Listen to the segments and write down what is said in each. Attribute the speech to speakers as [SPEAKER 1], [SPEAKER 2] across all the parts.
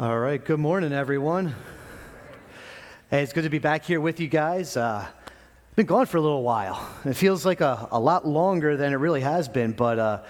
[SPEAKER 1] All right, good morning, everyone. Hey, it's good to be back here with you guys. Uh, been gone for a little while. It feels like a, a lot longer than it really has been, but uh,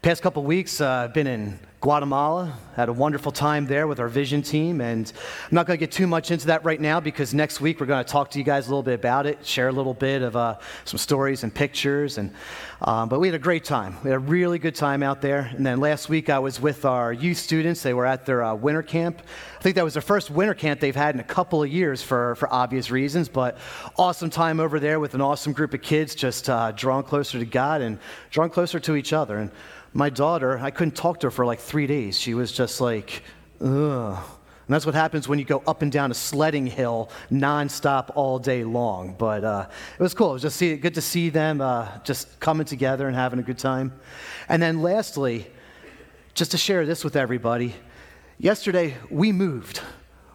[SPEAKER 1] past couple weeks, uh, I've been in Guatemala. Had a wonderful time there with our vision team. And I'm not going to get too much into that right now because next week we're going to talk to you guys a little bit about it, share a little bit of uh, some stories and pictures. And, um, but we had a great time. We had a really good time out there. And then last week I was with our youth students. They were at their uh, winter camp. I think that was their first winter camp they've had in a couple of years for, for obvious reasons. But awesome time over there with an awesome group of kids just uh, drawn closer to God and drawn closer to each other. And my daughter, I couldn't talk to her for like three days. She was just like, ugh. And that's what happens when you go up and down a sledding hill nonstop all day long. But uh, it was cool. It was just see, good to see them uh, just coming together and having a good time. And then lastly, just to share this with everybody, yesterday we moved.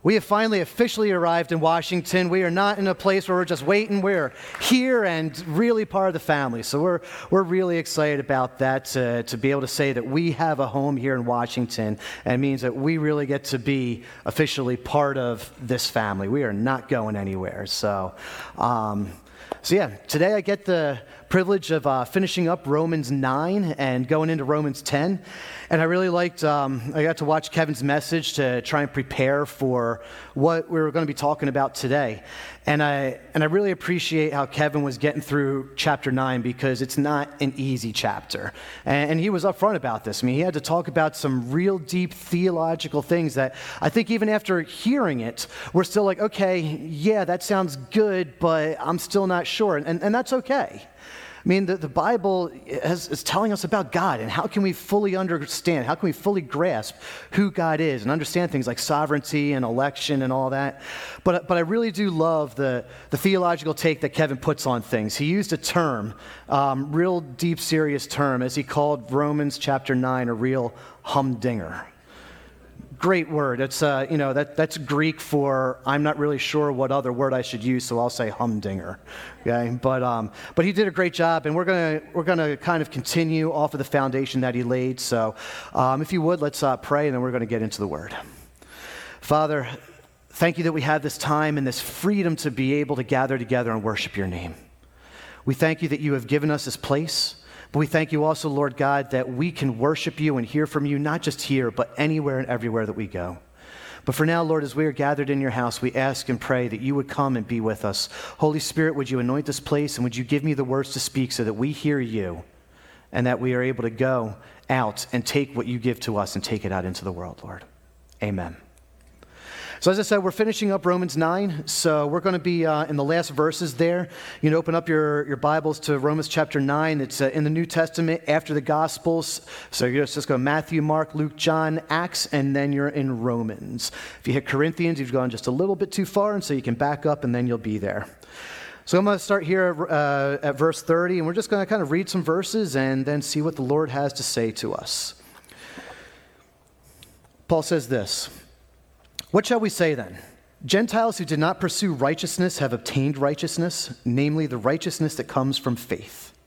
[SPEAKER 1] We have finally officially arrived in Washington. We are not in a place where we're just waiting. We're here and really part of the family. So we're, we're really excited about that to, to be able to say that we have a home here in Washington. And it means that we really get to be officially part of this family. We are not going anywhere. So, um, so yeah, today I get the privilege of uh, finishing up Romans 9 and going into Romans 10. And I really liked, um, I got to watch Kevin's message to try and prepare for what we were going to be talking about today. And I, and I really appreciate how Kevin was getting through chapter 9 because it's not an easy chapter. And, and he was upfront about this. I mean, he had to talk about some real deep theological things that I think even after hearing it, we're still like, okay, yeah, that sounds good, but I'm still not sure. And, and that's okay. I mean, the, the Bible is, is telling us about God and how can we fully understand, how can we fully grasp who God is and understand things like sovereignty and election and all that. But, but I really do love the, the theological take that Kevin puts on things. He used a term, um, real deep, serious term, as he called Romans chapter 9 a real humdinger great word. It's, uh, you know, that, that's Greek for I'm not really sure what other word I should use, so I'll say humdinger. Okay? But, um, but he did a great job, and we're going we're gonna kind of continue off of the foundation that he laid. So um, if you would, let's uh, pray, and then we're going to get into the word. Father, thank you that we have this time and this freedom to be able to gather together and worship your name. We thank you that you have given us this place. But we thank you also, Lord God, that we can worship you and hear from you, not just here, but anywhere and everywhere that we go. But for now, Lord, as we are gathered in your house, we ask and pray that you would come and be with us. Holy Spirit, would you anoint this place and would you give me the words to speak so that we hear you and that we are able to go out and take what you give to us and take it out into the world, Lord. Amen. So, as I said, we're finishing up Romans 9. So, we're going to be uh, in the last verses there. You can open up your, your Bibles to Romans chapter 9. It's uh, in the New Testament after the Gospels. So, you're just go Matthew, Mark, Luke, John, Acts, and then you're in Romans. If you hit Corinthians, you've gone just a little bit too far, and so you can back up and then you'll be there. So I'm going to start here uh, at verse 30, and we're just going to kind of read some verses and then see what the Lord has to say to us. Paul says this. What shall we say then? Gentiles who did not pursue righteousness have obtained righteousness, namely the righteousness that comes from faith.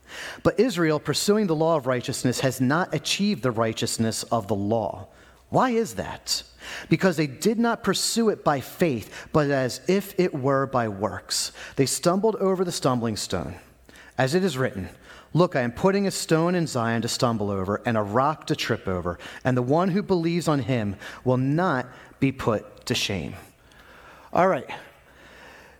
[SPEAKER 1] But Israel, pursuing the law of righteousness, has not achieved the righteousness of the law. Why is that? Because they did not pursue it by faith, but as if it were by works. They stumbled over the stumbling stone. As it is written, Look, I am putting a stone in Zion to stumble over, and a rock to trip over, and the one who believes on him will not be put to shame. All right.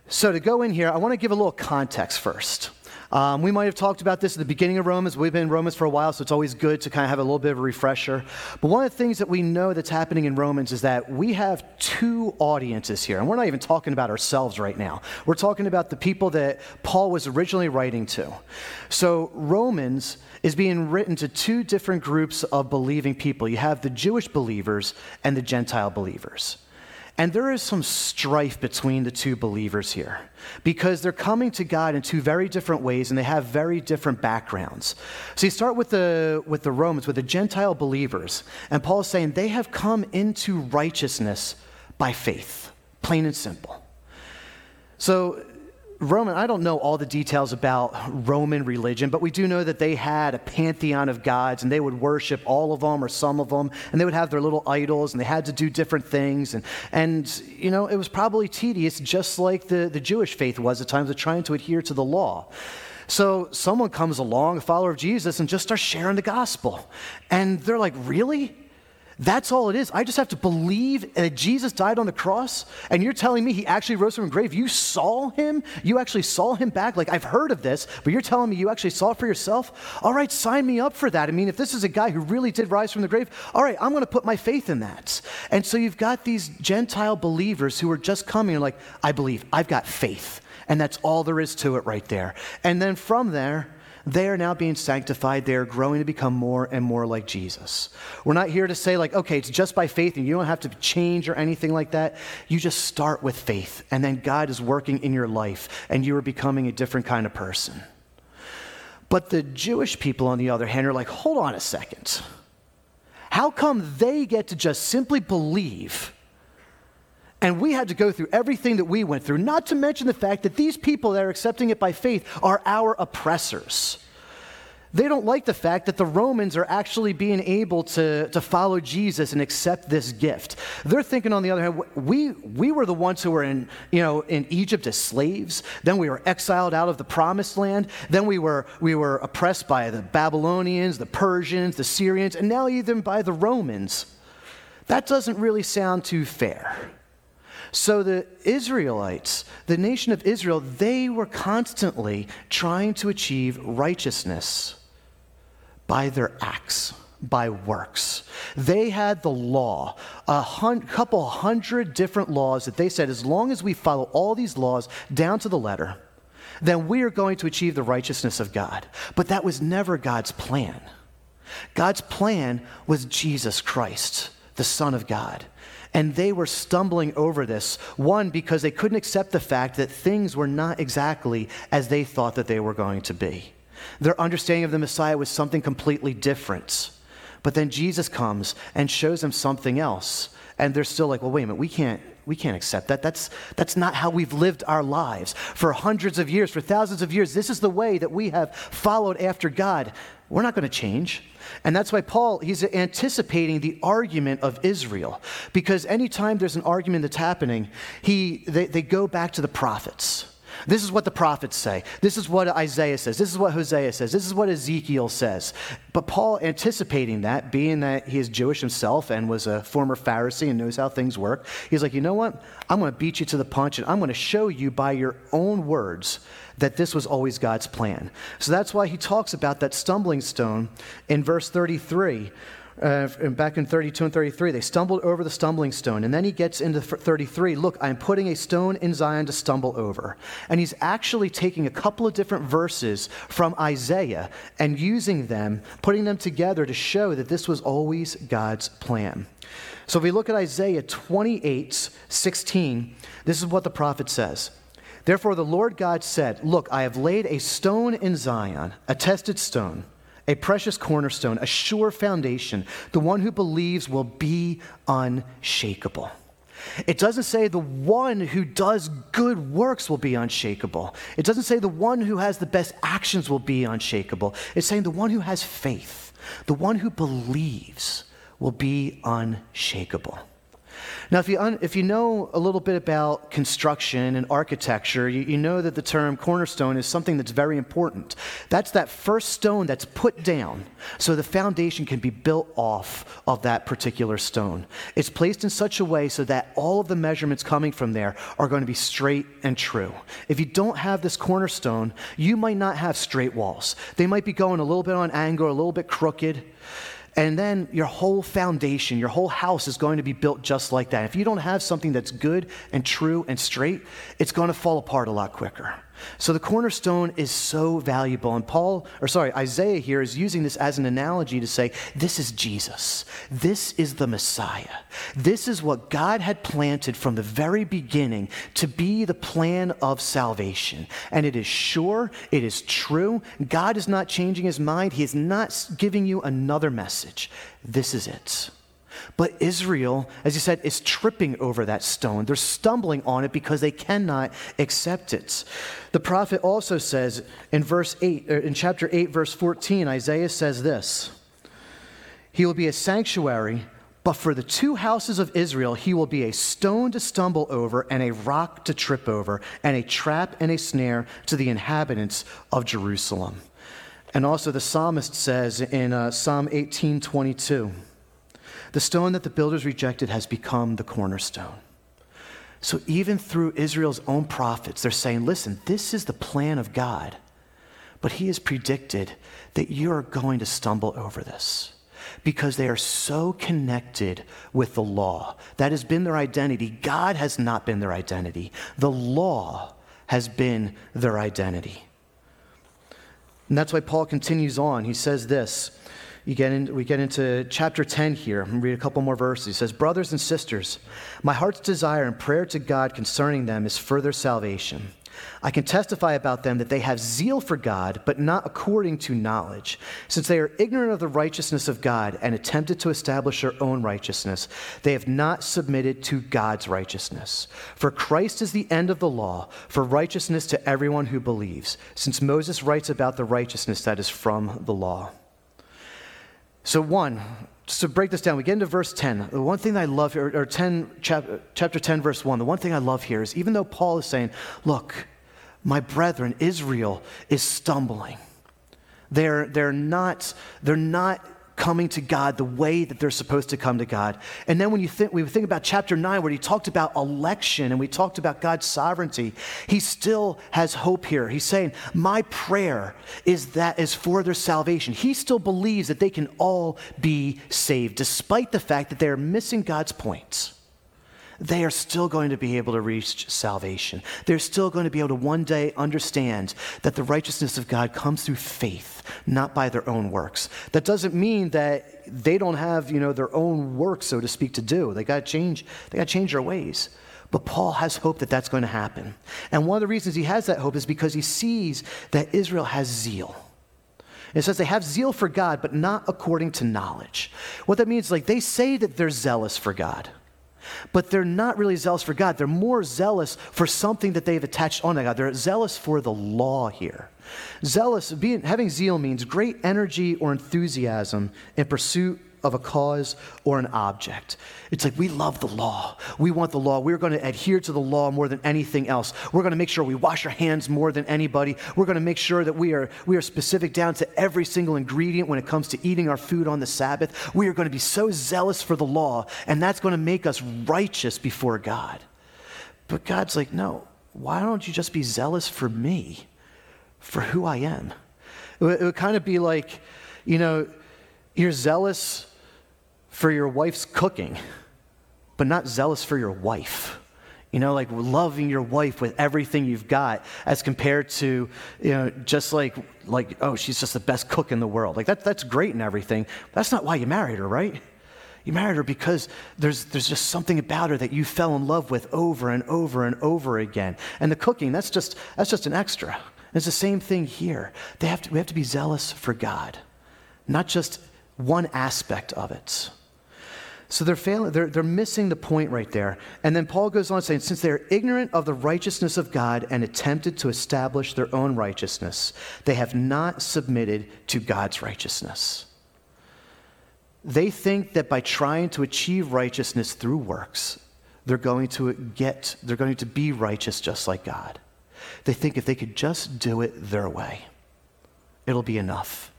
[SPEAKER 1] So, to go in here, I want to give a little context first. Um, we might have talked about this at the beginning of Romans. We've been in Romans for a while, so it's always good to kind of have a little bit of a refresher. But one of the things that we know that's happening in Romans is that we have two audiences here. And we're not even talking about ourselves right now. We're talking about the people that Paul was originally writing to. So, Romans is being written to two different groups of believing people you have the Jewish believers and the Gentile believers. And there is some strife between the two believers here because they're coming to God in two very different ways and they have very different backgrounds. So you start with the, with the Romans, with the Gentile believers, and Paul is saying they have come into righteousness by faith, plain and simple. So Roman, I don't know all the details about Roman religion, but we do know that they had a pantheon of gods and they would worship all of them or some of them, and they would have their little idols and they had to do different things. And, and you know, it was probably tedious, just like the, the Jewish faith was at times of trying to adhere to the law. So someone comes along, a follower of Jesus, and just starts sharing the gospel. And they're like, Really? That's all it is. I just have to believe that Jesus died on the cross, and you're telling me he actually rose from the grave. You saw him? You actually saw him back? Like, I've heard of this, but you're telling me you actually saw it for yourself? All right, sign me up for that. I mean, if this is a guy who really did rise from the grave, all right, I'm going to put my faith in that. And so you've got these Gentile believers who are just coming and like, I believe, I've got faith. And that's all there is to it right there. And then from there, they are now being sanctified. They are growing to become more and more like Jesus. We're not here to say, like, okay, it's just by faith and you don't have to change or anything like that. You just start with faith, and then God is working in your life, and you are becoming a different kind of person. But the Jewish people, on the other hand, are like, hold on a second. How come they get to just simply believe? And we had to go through everything that we went through, not to mention the fact that these people that are accepting it by faith are our oppressors. They don't like the fact that the Romans are actually being able to, to follow Jesus and accept this gift. They're thinking, on the other hand, we, we were the ones who were in, you know, in Egypt as slaves. Then we were exiled out of the promised land. Then we were, we were oppressed by the Babylonians, the Persians, the Syrians, and now even by the Romans. That doesn't really sound too fair. So the Israelites, the nation of Israel, they were constantly trying to achieve righteousness by their acts, by works. They had the law, a hun- couple hundred different laws that they said, as long as we follow all these laws down to the letter, then we are going to achieve the righteousness of God. But that was never God's plan. God's plan was Jesus Christ, the Son of God. And they were stumbling over this. One, because they couldn't accept the fact that things were not exactly as they thought that they were going to be. Their understanding of the Messiah was something completely different. But then Jesus comes and shows them something else. And they're still like, well, wait a minute, we can't, we can't accept that. That's, that's not how we've lived our lives. For hundreds of years, for thousands of years, this is the way that we have followed after God. We're not going to change. And that's why Paul, he's anticipating the argument of Israel. Because anytime there's an argument that's happening, he, they, they go back to the prophets. This is what the prophets say. This is what Isaiah says. This is what Hosea says. This is what Ezekiel says. But Paul, anticipating that, being that he is Jewish himself and was a former Pharisee and knows how things work, he's like, you know what? I'm going to beat you to the punch and I'm going to show you by your own words that this was always God's plan. So that's why he talks about that stumbling stone in verse 33. Uh, back in 32 and 33, they stumbled over the stumbling stone. And then he gets into 33 Look, I'm putting a stone in Zion to stumble over. And he's actually taking a couple of different verses from Isaiah and using them, putting them together to show that this was always God's plan. So if we look at Isaiah 28 16, this is what the prophet says. Therefore, the Lord God said, Look, I have laid a stone in Zion, a tested stone, a precious cornerstone, a sure foundation. The one who believes will be unshakable. It doesn't say the one who does good works will be unshakable. It doesn't say the one who has the best actions will be unshakable. It's saying the one who has faith, the one who believes will be unshakable. Now, if you, un, if you know a little bit about construction and architecture, you, you know that the term cornerstone is something that's very important. That's that first stone that's put down so the foundation can be built off of that particular stone. It's placed in such a way so that all of the measurements coming from there are going to be straight and true. If you don't have this cornerstone, you might not have straight walls. They might be going a little bit on angle, a little bit crooked. And then your whole foundation, your whole house is going to be built just like that. If you don't have something that's good and true and straight, it's going to fall apart a lot quicker. So the cornerstone is so valuable. And Paul, or sorry, Isaiah here is using this as an analogy to say, this is Jesus. This is the Messiah. This is what God had planted from the very beginning to be the plan of salvation. And it is sure, it is true. God is not changing his mind, He is not giving you another message. This is it. But Israel, as you said, is tripping over that stone. They're stumbling on it because they cannot accept it. The prophet also says in verse 8, in chapter 8, verse 14, Isaiah says this He will be a sanctuary, but for the two houses of Israel, he will be a stone to stumble over, and a rock to trip over, and a trap and a snare to the inhabitants of Jerusalem. And also the psalmist says in uh, Psalm 18 22, the stone that the builders rejected has become the cornerstone. So even through Israel's own prophets, they're saying, listen, this is the plan of God. But he has predicted that you're going to stumble over this because they are so connected with the law. That has been their identity. God has not been their identity, the law has been their identity. And that's why Paul continues on. He says this you get in, we get into chapter 10 here. I'm read a couple more verses. He says, Brothers and sisters, my heart's desire and prayer to God concerning them is further salvation. I can testify about them that they have zeal for God, but not according to knowledge. Since they are ignorant of the righteousness of God and attempted to establish their own righteousness, they have not submitted to God's righteousness. For Christ is the end of the law, for righteousness to everyone who believes, since Moses writes about the righteousness that is from the law. So, one, just to break this down, we get into verse 10. The one thing I love here, or 10, chapter, chapter 10, verse 1, the one thing I love here is even though Paul is saying, Look, my brethren, Israel is stumbling. They're, they're, not, they're not coming to God the way that they're supposed to come to God. And then when you think, we think about chapter 9, where he talked about election and we talked about God's sovereignty, he still has hope here. He's saying, My prayer is that is for their salvation. He still believes that they can all be saved, despite the fact that they're missing God's points they are still going to be able to reach salvation. They're still going to be able to one day understand that the righteousness of God comes through faith, not by their own works. That doesn't mean that they don't have, you know, their own work, so to speak, to do. They got to change. They got to change their ways. But Paul has hope that that's going to happen. And one of the reasons he has that hope is because he sees that Israel has zeal. It says they have zeal for God, but not according to knowledge. What that means, is like, they say that they're zealous for God but they're not really zealous for God. They're more zealous for something that they've attached onto God. They're zealous for the law here. Zealous, being, having zeal means great energy or enthusiasm in pursuit of a cause or an object. It's like we love the law. We want the law. We're going to adhere to the law more than anything else. We're going to make sure we wash our hands more than anybody. We're going to make sure that we are, we are specific down to every single ingredient when it comes to eating our food on the Sabbath. We are going to be so zealous for the law, and that's going to make us righteous before God. But God's like, no, why don't you just be zealous for me, for who I am? It would, it would kind of be like, you know, you're zealous for your wife's cooking, but not zealous for your wife. You know, like loving your wife with everything you've got as compared to, you know, just like, like oh, she's just the best cook in the world. Like, that, that's great and everything. that's not why you married her, right? You married her because there's, there's just something about her that you fell in love with over and over and over again. And the cooking, that's just, that's just an extra. And it's the same thing here. They have to, we have to be zealous for God, not just one aspect of it. So they're failing, they're, they're missing the point right there. And then Paul goes on saying, since they're ignorant of the righteousness of God and attempted to establish their own righteousness, they have not submitted to God's righteousness. They think that by trying to achieve righteousness through works, they're going to get, they're going to be righteous just like God. They think if they could just do it their way, it'll be enough.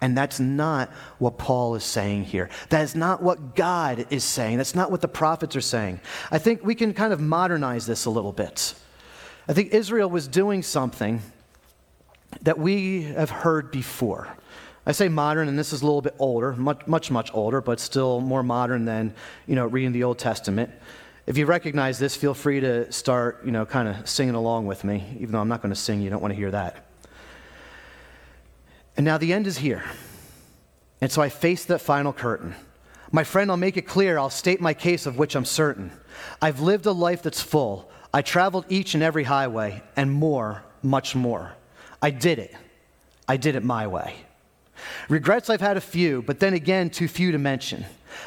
[SPEAKER 1] And that's not what Paul is saying here. That is not what God is saying. That's not what the prophets are saying. I think we can kind of modernize this a little bit. I think Israel was doing something that we have heard before. I say modern, and this is a little bit older, much, much, much older, but still more modern than, you know, reading the Old Testament. If you recognize this, feel free to start, you know, kind of singing along with me, even though I'm not going to sing, you don't want to hear that. And now the end is here. And so I face that final curtain. My friend, I'll make it clear. I'll state my case of which I'm certain. I've lived a life that's full. I traveled each and every highway, and more, much more. I did it. I did it my way. Regrets, I've had a few, but then again, too few to mention.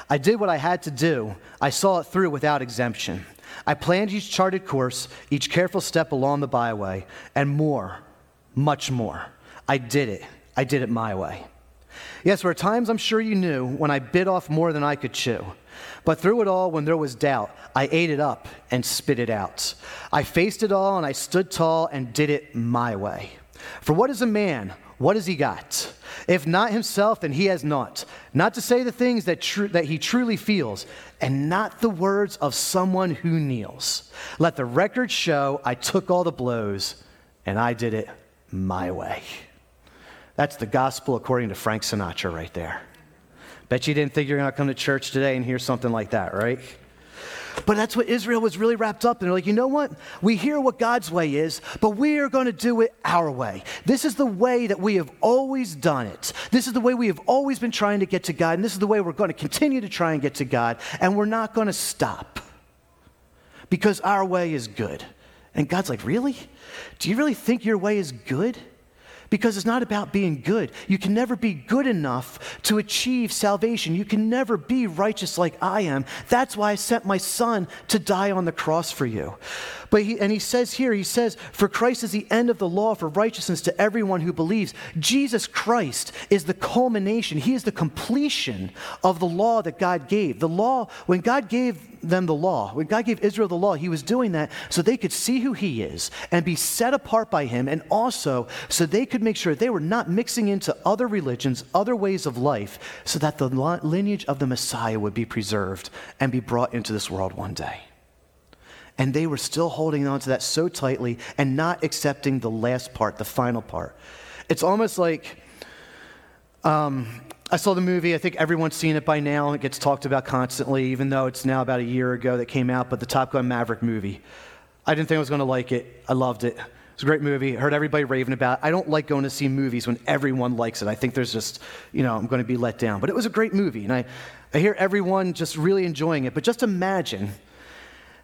[SPEAKER 1] I did what I had to do. I saw it through without exemption. I planned each charted course, each careful step along the byway, and more, much more. I did it. I did it my way. Yes, there were times I'm sure you knew when I bit off more than I could chew. But through it all, when there was doubt, I ate it up and spit it out. I faced it all and I stood tall and did it my way. For what is a man? What has he got? If not himself, then he has naught. Not to say the things that, tr- that he truly feels, and not the words of someone who kneels. Let the record show I took all the blows, and I did it my way. That's the gospel according to Frank Sinatra right there. Bet you didn't think you're going to come to church today and hear something like that, right? But that's what Israel was really wrapped up in. They're like, you know what? We hear what God's way is, but we are going to do it our way. This is the way that we have always done it. This is the way we have always been trying to get to God, and this is the way we're going to continue to try and get to God, and we're not going to stop because our way is good. And God's like, really? Do you really think your way is good? Because it's not about being good. You can never be good enough to achieve salvation. You can never be righteous like I am. That's why I sent my son to die on the cross for you. But he, and he says here, he says, For Christ is the end of the law for righteousness to everyone who believes. Jesus Christ is the culmination, he is the completion of the law that God gave. The law, when God gave them the law. When God gave Israel the law, He was doing that so they could see who He is and be set apart by Him, and also so they could make sure they were not mixing into other religions, other ways of life, so that the lineage of the Messiah would be preserved and be brought into this world one day. And they were still holding on to that so tightly and not accepting the last part, the final part. It's almost like um, I saw the movie. I think everyone's seen it by now. And It gets talked about constantly, even though it's now about a year ago that came out. But the Top Gun Maverick movie. I didn't think I was going to like it. I loved it. It's a great movie. I heard everybody raving about it. I don't like going to see movies when everyone likes it. I think there's just, you know, I'm going to be let down. But it was a great movie. And I, I hear everyone just really enjoying it. But just imagine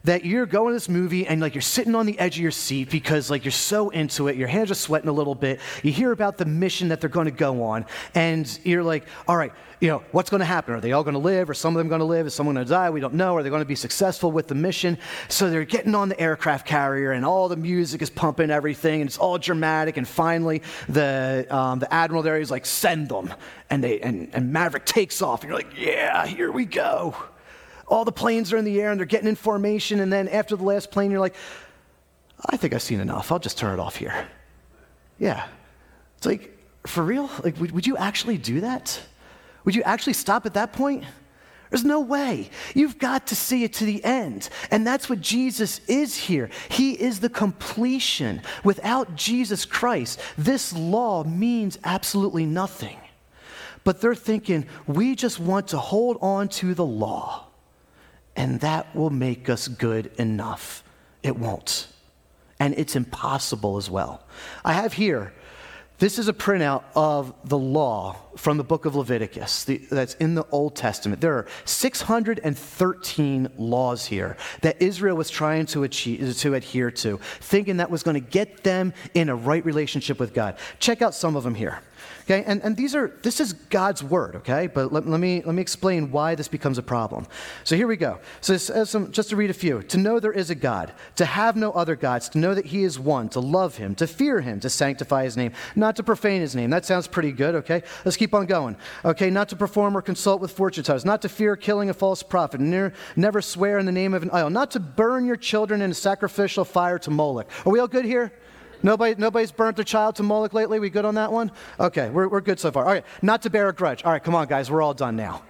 [SPEAKER 1] that you're going to this movie and like you're sitting on the edge of your seat because like you're so into it. Your hands are sweating a little bit. You hear about the mission that they're going to go on and you're like all right you know what's going to happen? Are they all going to live? Or some of them going to live? Is someone going to die? We don't know. Are they going to be successful with the mission? So they're getting on the aircraft carrier and all the music is pumping everything and it's all dramatic and finally the, um, the admiral there is like send them and, they, and, and maverick takes off and you're like yeah here we go all the planes are in the air and they're getting in formation. And then after the last plane, you're like, I think I've seen enough. I'll just turn it off here. Yeah. It's like, for real? Like, would, would you actually do that? Would you actually stop at that point? There's no way. You've got to see it to the end. And that's what Jesus is here. He is the completion. Without Jesus Christ, this law means absolutely nothing. But they're thinking, we just want to hold on to the law and that will make us good enough. It won't. And it's impossible as well. I have here, this is a printout of the law from the book of Leviticus the, that's in the Old Testament. There are 613 laws here that Israel was trying to, achieve, to adhere to, thinking that was going to get them in a right relationship with God. Check out some of them here. Okay, and, and these are, this is God's word, okay? But let, let, me, let me explain why this becomes a problem. So here we go. So some, just to read a few. To know there is a God, to have no other gods, to know that he is one, to love him, to fear him, to sanctify his name, not to profane his name. That sounds pretty good, okay? Let's keep on going. Okay, not to perform or consult with fortune tellers, not to fear killing a false prophet, never, never swear in the name of an idol, not to burn your children in a sacrificial fire to Moloch. Are we all good here? Nobody, nobody's burnt their child to Moloch lately? We good on that one? Okay, we're, we're good so far. All right, not to bear a grudge. All right, come on, guys, we're all done now.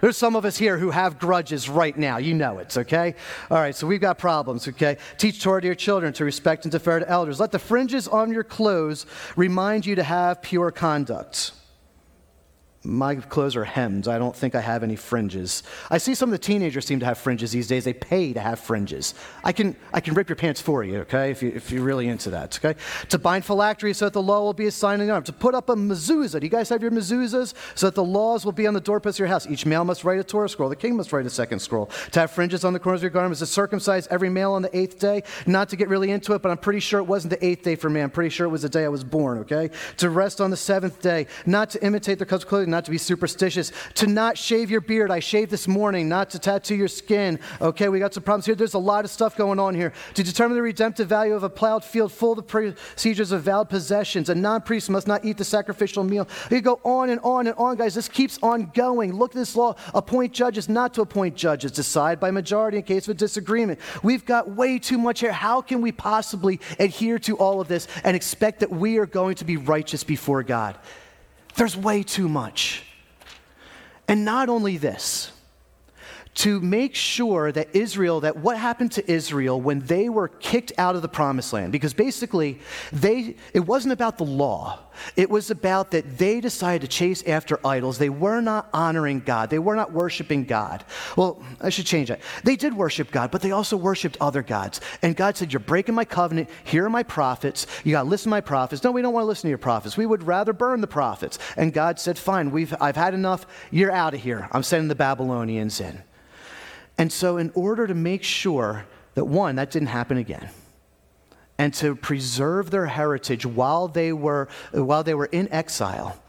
[SPEAKER 1] There's some of us here who have grudges right now. You know it, okay? All right, so we've got problems, okay? Teach Torah to your children to respect and defer to elders. Let the fringes on your clothes remind you to have pure conduct my clothes are hemmed. I don't think I have any fringes. I see some of the teenagers seem to have fringes these days. They pay to have fringes. I can, I can rip your pants for you, okay, if, you, if you're really into that, okay? To bind phylactery so that the law will be a sign in the arm. To put up a mezuzah. Do you guys have your mezuzahs? So that the laws will be on the doorposts of your house. Each male must write a Torah scroll. The king must write a second scroll. To have fringes on the corners of your garments. To circumcise every male on the eighth day. Not to get really into it, but I'm pretty sure it wasn't the eighth day for me. I'm pretty sure it was the day I was born, okay? To rest on the seventh day. Not to imitate the custom clothing not to be superstitious, to not shave your beard. I shaved this morning, not to tattoo your skin. Okay, we got some problems here. There's a lot of stuff going on here. To determine the redemptive value of a plowed field full of the procedures of vowed possessions. A non priest must not eat the sacrificial meal. You go on and on and on, guys. This keeps on going. Look at this law. Appoint judges, not to appoint judges. Decide by majority in case of a disagreement. We've got way too much here. How can we possibly adhere to all of this and expect that we are going to be righteous before God? There's way too much. And not only this, to make sure that Israel, that what happened to Israel when they were kicked out of the promised land, because basically they, it wasn't about the law. It was about that they decided to chase after idols. They were not honoring God. They were not worshiping God. Well, I should change that. They did worship God, but they also worshiped other gods. And God said, You're breaking my covenant. Here are my prophets. You got to listen to my prophets. No, we don't want to listen to your prophets. We would rather burn the prophets. And God said, Fine, we've, I've had enough. You're out of here. I'm sending the Babylonians in. And so, in order to make sure that one, that didn't happen again, and to preserve their heritage while they were, while they were in exile,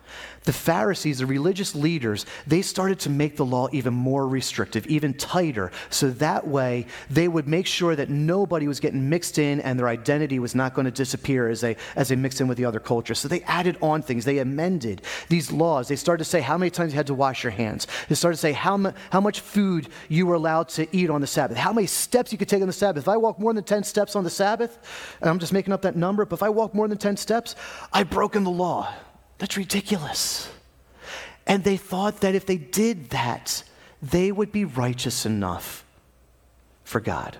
[SPEAKER 1] the Pharisees, the religious leaders, they started to make the law even more restrictive, even tighter, so that way they would make sure that nobody was getting mixed in and their identity was not going to disappear as they, as they mixed in with the other culture. So they added on things, they amended these laws. They started to say how many times you had to wash your hands. They started to say how, mu- how much food you were allowed to eat on the Sabbath, how many steps you could take on the Sabbath. If I walk more than 10 steps on the Sabbath, and I'm just making up that number, but if I walk more than 10 steps, I've broken the law. That's ridiculous. And they thought that if they did that, they would be righteous enough for God.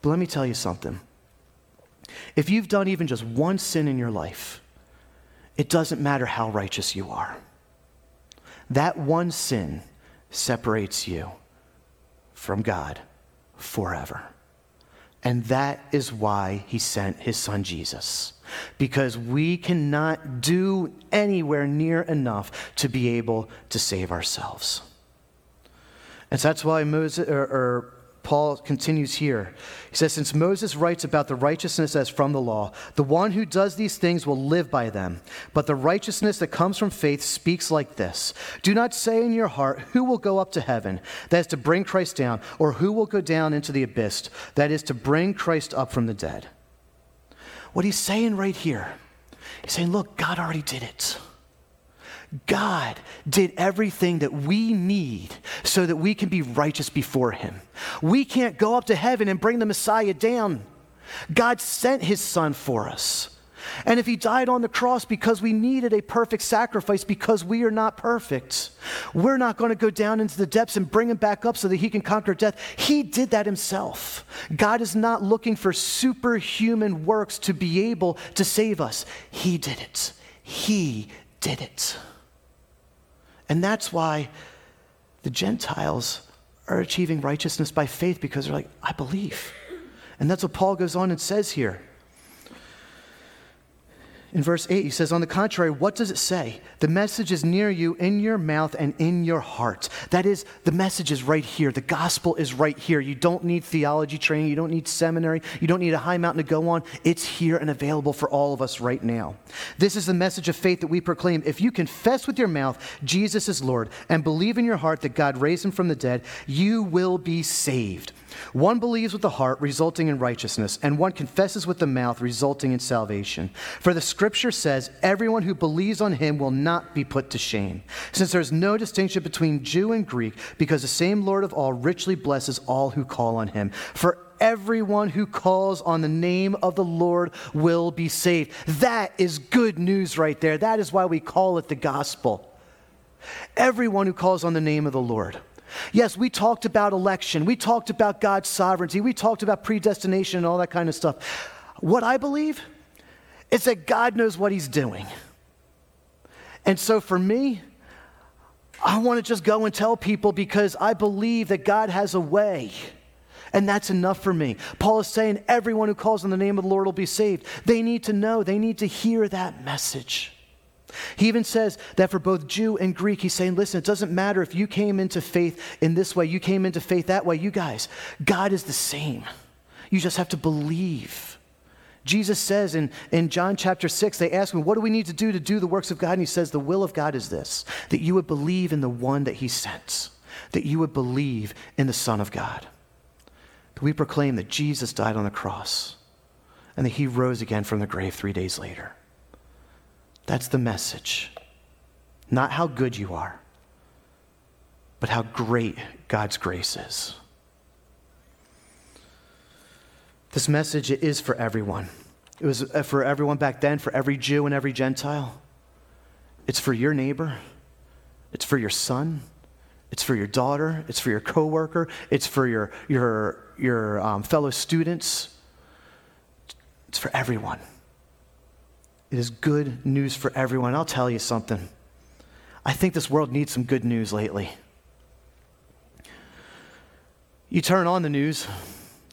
[SPEAKER 1] But let me tell you something. If you've done even just one sin in your life, it doesn't matter how righteous you are. That one sin separates you from God forever. And that is why he sent his son Jesus. Because we cannot do anywhere near enough to be able to save ourselves. And so that's why Moses, or, or Paul continues here. He says, Since Moses writes about the righteousness as from the law, the one who does these things will live by them. But the righteousness that comes from faith speaks like this Do not say in your heart, Who will go up to heaven? That is to bring Christ down, or who will go down into the abyss? That is to bring Christ up from the dead. What he's saying right here, he's saying, Look, God already did it. God did everything that we need so that we can be righteous before Him. We can't go up to heaven and bring the Messiah down. God sent His Son for us. And if He died on the cross because we needed a perfect sacrifice because we are not perfect, we're not going to go down into the depths and bring Him back up so that He can conquer death. He did that Himself. God is not looking for superhuman works to be able to save us. He did it. He did it. And that's why the Gentiles are achieving righteousness by faith because they're like, I believe. And that's what Paul goes on and says here. In verse 8, he says, On the contrary, what does it say? The message is near you, in your mouth and in your heart. That is, the message is right here. The gospel is right here. You don't need theology training. You don't need seminary. You don't need a high mountain to go on. It's here and available for all of us right now. This is the message of faith that we proclaim. If you confess with your mouth Jesus is Lord and believe in your heart that God raised him from the dead, you will be saved. One believes with the heart, resulting in righteousness, and one confesses with the mouth, resulting in salvation. For the scripture says, Everyone who believes on him will not be put to shame, since there is no distinction between Jew and Greek, because the same Lord of all richly blesses all who call on him. For everyone who calls on the name of the Lord will be saved. That is good news right there. That is why we call it the gospel. Everyone who calls on the name of the Lord. Yes, we talked about election. We talked about God's sovereignty. We talked about predestination and all that kind of stuff. What I believe is that God knows what He's doing. And so for me, I want to just go and tell people because I believe that God has a way. And that's enough for me. Paul is saying everyone who calls on the name of the Lord will be saved. They need to know, they need to hear that message. He even says that for both Jew and Greek, he's saying, listen, it doesn't matter if you came into faith in this way, you came into faith that way. You guys, God is the same. You just have to believe Jesus says in, in John chapter 6, they ask him, What do we need to do to do the works of God? And he says, The will of God is this that you would believe in the one that he sent, that you would believe in the Son of God. That we proclaim that Jesus died on the cross and that he rose again from the grave three days later. That's the message. Not how good you are, but how great God's grace is. This message is for everyone. It was uh, for everyone back then, for every Jew and every Gentile. It's for your neighbor. It's for your son. It's for your daughter. It's for your coworker. It's for your, your, your um, fellow students. It's for everyone. It is good news for everyone. I'll tell you something. I think this world needs some good news lately. You turn on the news.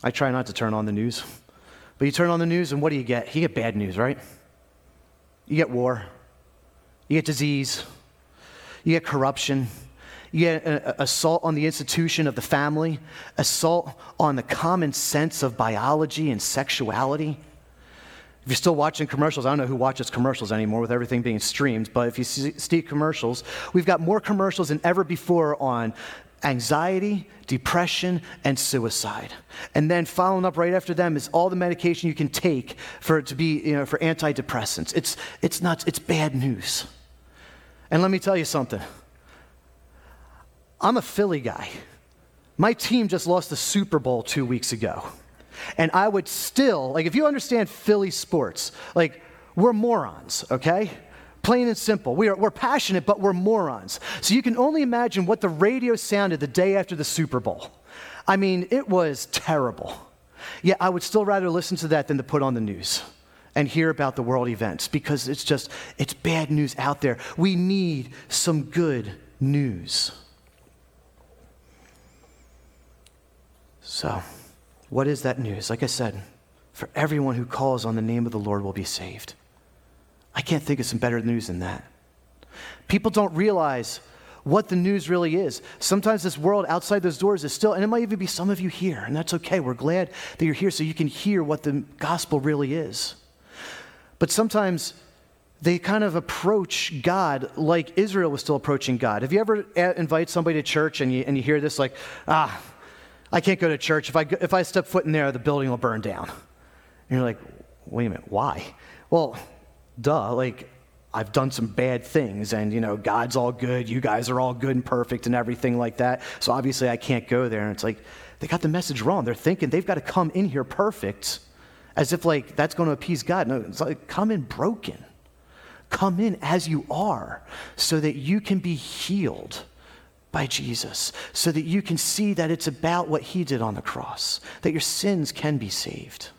[SPEAKER 1] I try not to turn on the news. But you turn on the news, and what do you get? You get bad news, right? You get war. You get disease. You get corruption. You get uh, uh, assault on the institution of the family, assault on the common sense of biology and sexuality. If you're still watching commercials, I don't know who watches commercials anymore with everything being streamed, but if you see commercials, we've got more commercials than ever before on anxiety, depression, and suicide. And then following up right after them is all the medication you can take for it to be, you know, for antidepressants. It's, it's nuts, it's bad news. And let me tell you something. I'm a Philly guy. My team just lost the Super Bowl two weeks ago. And I would still, like, if you understand Philly sports, like, we're morons, okay? Plain and simple. We are, we're passionate, but we're morons. So you can only imagine what the radio sounded the day after the Super Bowl. I mean, it was terrible. Yet I would still rather listen to that than to put on the news and hear about the world events because it's just, it's bad news out there. We need some good news. So. What is that news? Like I said, for everyone who calls on the name of the Lord will be saved. I can't think of some better news than that. People don't realize what the news really is. Sometimes this world outside those doors is still, and it might even be some of you here, and that's okay. We're glad that you're here so you can hear what the gospel really is. But sometimes they kind of approach God like Israel was still approaching God. Have you ever invite somebody to church and you, and you hear this, like, ah, I can't go to church. If I, if I step foot in there, the building will burn down. And you're like, wait a minute, why? Well, duh, like, I've done some bad things, and, you know, God's all good, you guys are all good and perfect and everything like that. So obviously I can't go there. And it's like, they got the message wrong. They're thinking they've got to come in here perfect as if, like, that's going to appease God. No, it's like, come in broken. Come in as you are so that you can be healed by Jesus so that you can see that it's about what he did on the cross, that your sins can be saved.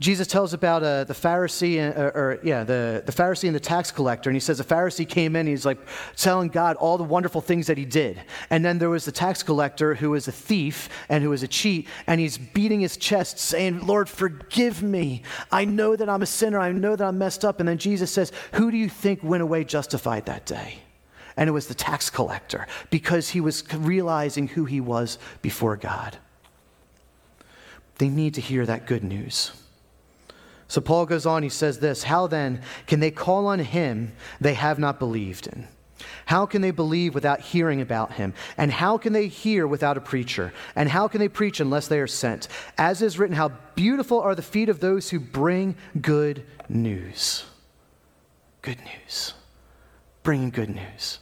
[SPEAKER 1] Jesus tells about uh, the Pharisee, uh, or yeah, the, the Pharisee and the tax collector, and he says the Pharisee came in, he's like telling God all the wonderful things that he did. And then there was the tax collector who was a thief and who was a cheat, and he's beating his chest saying, Lord, forgive me. I know that I'm a sinner. I know that I'm messed up. And then Jesus says, Who do you think went away justified that day? and it was the tax collector because he was realizing who he was before God. They need to hear that good news. So Paul goes on, he says this How then can they call on him they have not believed in? How can they believe without hearing about him? And how can they hear without a preacher? And how can they preach unless they are sent? As is written, how beautiful are the feet of those who bring good news. Good news. Bringing good news.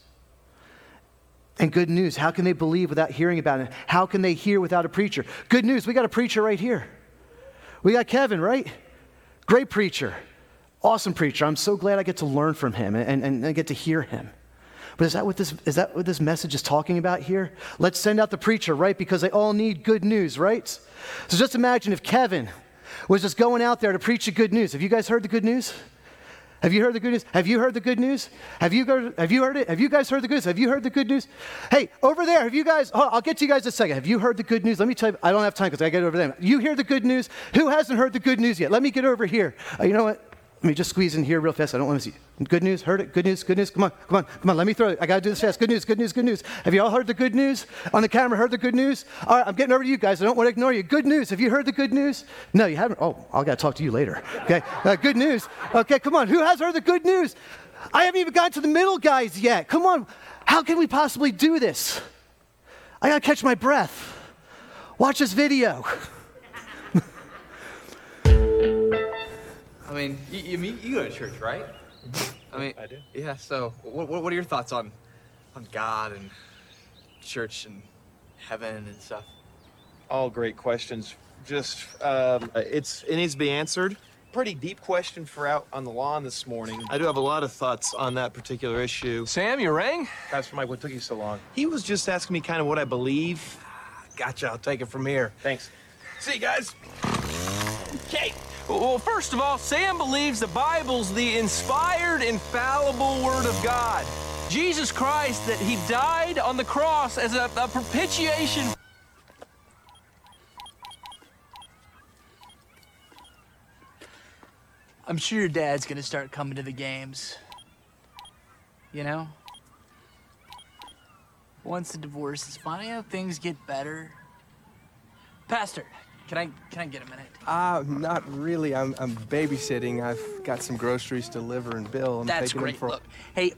[SPEAKER 1] And good news, how can they believe without hearing about it? How can they hear without a preacher? Good news, we got a preacher right here. We got Kevin, right? Great preacher, awesome preacher. I'm so glad I get to learn from him and, and, and get to hear him. But is that, what this, is that what this message is talking about here? Let's send out the preacher, right? Because they all need good news, right? So just imagine if Kevin was just going out there to preach the good news. Have you guys heard the good news? Have you heard the good news? Have you heard the good news? Have you, heard, have you heard it? Have you guys heard the good news? Have you heard the good news? Hey, over there, have you guys, oh, I'll get to you guys in a second. Have you heard the good news? Let me tell you, I don't have time because I get over there. You hear the good news? Who hasn't heard the good news yet? Let me get over here. Uh, you know what? Let me just squeeze in here real fast. I don't want to see. Good news, heard it? Good news, good news. Come on, come on, come on. Let me throw it. I got to do this fast. Good news, good news, good news. Have you all heard the good news? On the camera, heard the good news? All right, I'm getting over to you guys. I don't want to ignore you. Good news. Have you heard the good news? No, you haven't. Oh, I got to talk to you later. Okay, uh, good news. Okay, come on. Who has heard the good news? I haven't even gotten to the middle guys yet. Come on. How can we possibly do this? I got to catch my breath. Watch this video.
[SPEAKER 2] I mean, you, you, mean- you go to church, right? I mean,
[SPEAKER 3] I do.
[SPEAKER 2] Yeah. So, what, what, what are your thoughts on, on God and church and heaven and stuff?
[SPEAKER 3] All great questions. Just, um, it's it needs to be answered. Pretty deep question for out on the lawn this morning. I do have a lot of thoughts on that particular issue.
[SPEAKER 4] Sam, you rang?
[SPEAKER 3] Pastor Mike, what took you so long? He was just asking me kind of what I believe. Gotcha. I'll take it from here. Thanks. See you guys.
[SPEAKER 4] Okay. Well, first of all, Sam believes the Bible's the inspired, infallible Word of God. Jesus Christ, that He died on the cross as a, a propitiation.
[SPEAKER 5] I'm sure your dad's gonna start coming to the games. You know? Once the divorce is final, things get better. Pastor, can I can I get a minute?
[SPEAKER 6] Uh, not really. I'm, I'm babysitting. I've got some groceries to deliver and bill. I'm
[SPEAKER 5] That's great.
[SPEAKER 6] For...
[SPEAKER 5] Look, hey,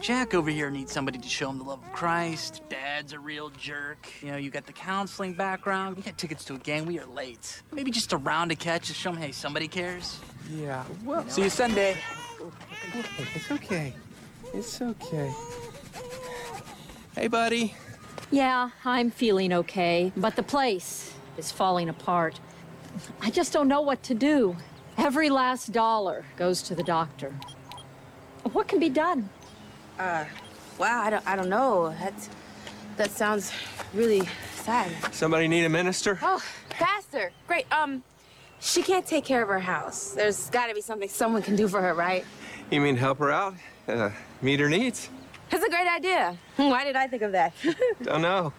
[SPEAKER 5] Jack over here needs somebody to show him the love of Christ. Dad's a real jerk. You know, you got the counseling background. We got tickets to a game. We are late. Maybe just a round to catch to show him, hey, somebody cares.
[SPEAKER 6] Yeah. Well,
[SPEAKER 5] See you Sunday.
[SPEAKER 6] it's okay. It's okay. Hey, buddy.
[SPEAKER 7] Yeah, I'm feeling okay, but the place is falling apart. I just don't know what to do. Every last dollar goes to the doctor. What can be done?
[SPEAKER 8] Uh, wow, I don't, I don't know. That's, that sounds really sad.
[SPEAKER 4] Somebody need a minister?
[SPEAKER 8] Oh, Pastor, great. Um, she can't take care of her house. There's got to be something someone can do for her, right?
[SPEAKER 4] You mean help her out? Uh, meet her needs?
[SPEAKER 8] That's a great idea. Why did I think of that?
[SPEAKER 4] Don't know.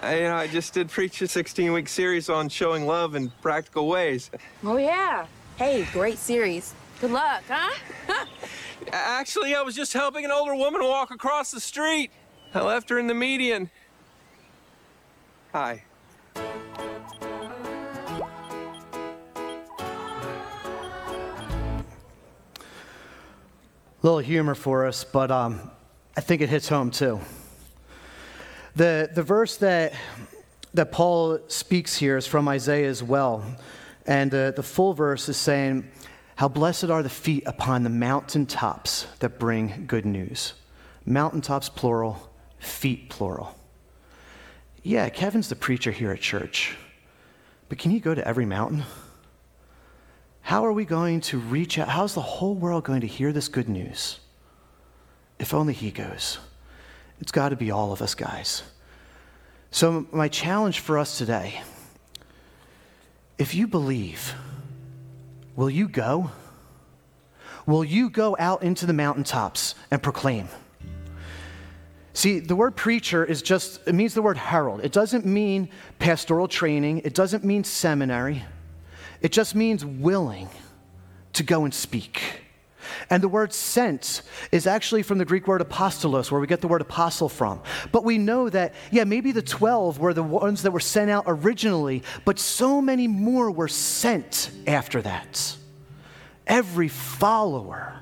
[SPEAKER 4] I, you know, I just did preach a 16-week series on showing love in practical ways.
[SPEAKER 8] oh yeah. Hey, great series. Good luck, huh?
[SPEAKER 4] Actually, I was just helping an older woman walk across the street. I left her in the median. Hi.
[SPEAKER 1] little humor for us, but um, I think it hits home too. The, the verse that, that Paul speaks here is from Isaiah as well. And the, the full verse is saying, How blessed are the feet upon the mountaintops that bring good news. Mountaintops, plural, feet, plural. Yeah, Kevin's the preacher here at church, but can you go to every mountain? How are we going to reach out? How's the whole world going to hear this good news? If only he goes. It's got to be all of us, guys. So, my challenge for us today if you believe, will you go? Will you go out into the mountaintops and proclaim? See, the word preacher is just, it means the word herald. It doesn't mean pastoral training, it doesn't mean seminary. It just means willing to go and speak. And the word sent is actually from the Greek word apostolos, where we get the word apostle from. But we know that, yeah, maybe the 12 were the ones that were sent out originally, but so many more were sent after that. Every follower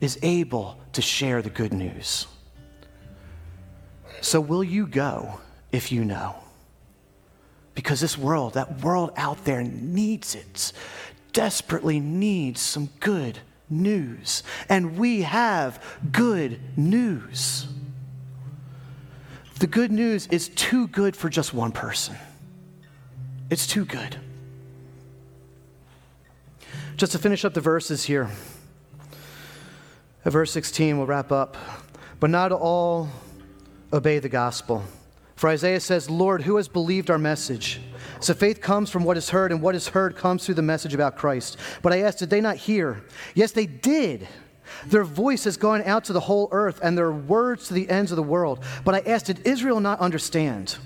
[SPEAKER 1] is able to share the good news. So, will you go if you know? Because this world, that world out there needs it, desperately needs some good news. And we have good news. The good news is too good for just one person, it's too good. Just to finish up the verses here, at verse 16, we'll wrap up. But not all obey the gospel. For Isaiah says, Lord, who has believed our message? So faith comes from what is heard, and what is heard comes through the message about Christ. But I asked, did they not hear? Yes, they did. Their voice has gone out to the whole earth, and their words to the ends of the world. But I asked, did Israel not understand?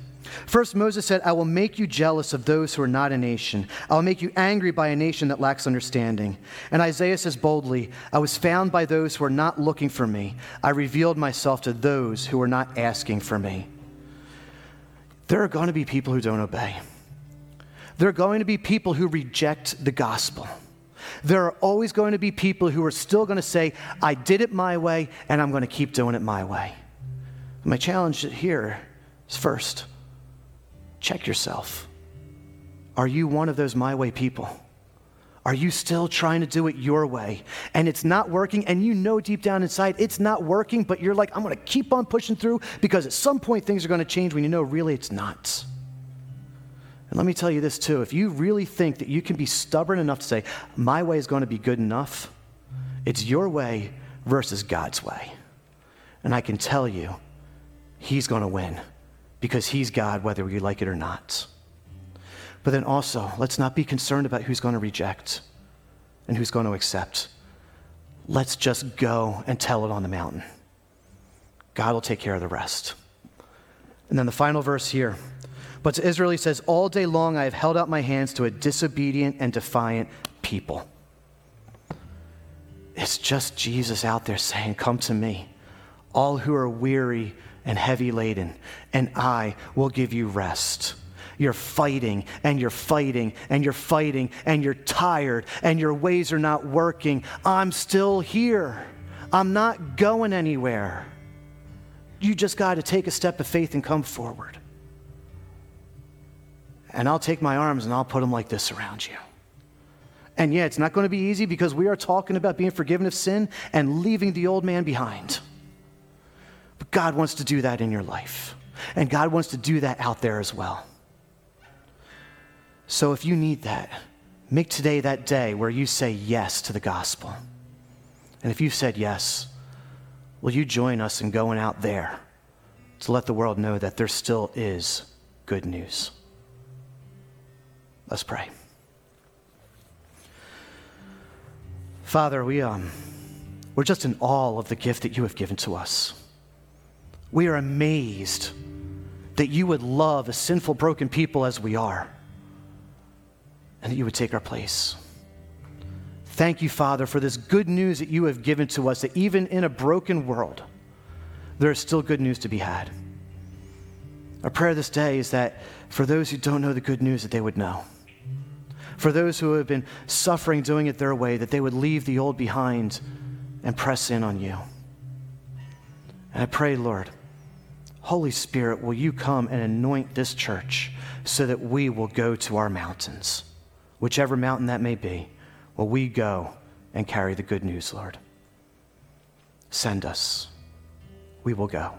[SPEAKER 1] First, Moses said, I will make you jealous of those who are not a nation. I will make you angry by a nation that lacks understanding. And Isaiah says boldly, I was found by those who are not looking for me. I revealed myself to those who are not asking for me. There are going to be people who don't obey. There are going to be people who reject the gospel. There are always going to be people who are still going to say, I did it my way, and I'm going to keep doing it my way. My challenge here is first, check yourself. Are you one of those my way people? Are you still trying to do it your way? And it's not working, and you know deep down inside it's not working, but you're like, I'm to keep on pushing through because at some point things are to change when you know really it's not. And let me tell you this too if you really think that you can be stubborn enough to say, my way is to be good enough, it's your way versus God's way. And I can tell you, He's to win because He's God, whether we like it or not. But then also, let's not be concerned about who's going to reject and who's going to accept. Let's just go and tell it on the mountain. God will take care of the rest. And then the final verse here. But to Israel, he says, All day long I have held out my hands to a disobedient and defiant people. It's just Jesus out there saying, Come to me, all who are weary and heavy laden, and I will give you rest. You're fighting and you're fighting and you're fighting and you're tired and your ways are not working. I'm still here. I'm not going anywhere. You just got to take a step of faith and come forward and I'll take my arms and I'll put them like this around you. And yeah, it's not going to be easy because we are talking about being forgiven of sin and leaving the old man behind. But God wants to do that in your life. And God wants to do that out there as well. So if you need that, make today that day where you say yes to the gospel. And if you've said yes, will you join us in going out there to let the world know that there still is good news? Let's pray. Father, we, um, we're just in awe of the gift that you have given to us. We are amazed that you would love a sinful, broken people as we are, and that you would take our place. Thank you, Father, for this good news that you have given to us, that even in a broken world, there is still good news to be had. Our prayer this day is that for those who don't know the good news, that they would know for those who have been suffering doing it their way, that they would leave the old behind and press in on you. And I pray, Lord, Holy Spirit, will you come and anoint this church so that we will go to our mountains, whichever mountain that may be, will we go and carry the good news, Lord. Send us. We will go.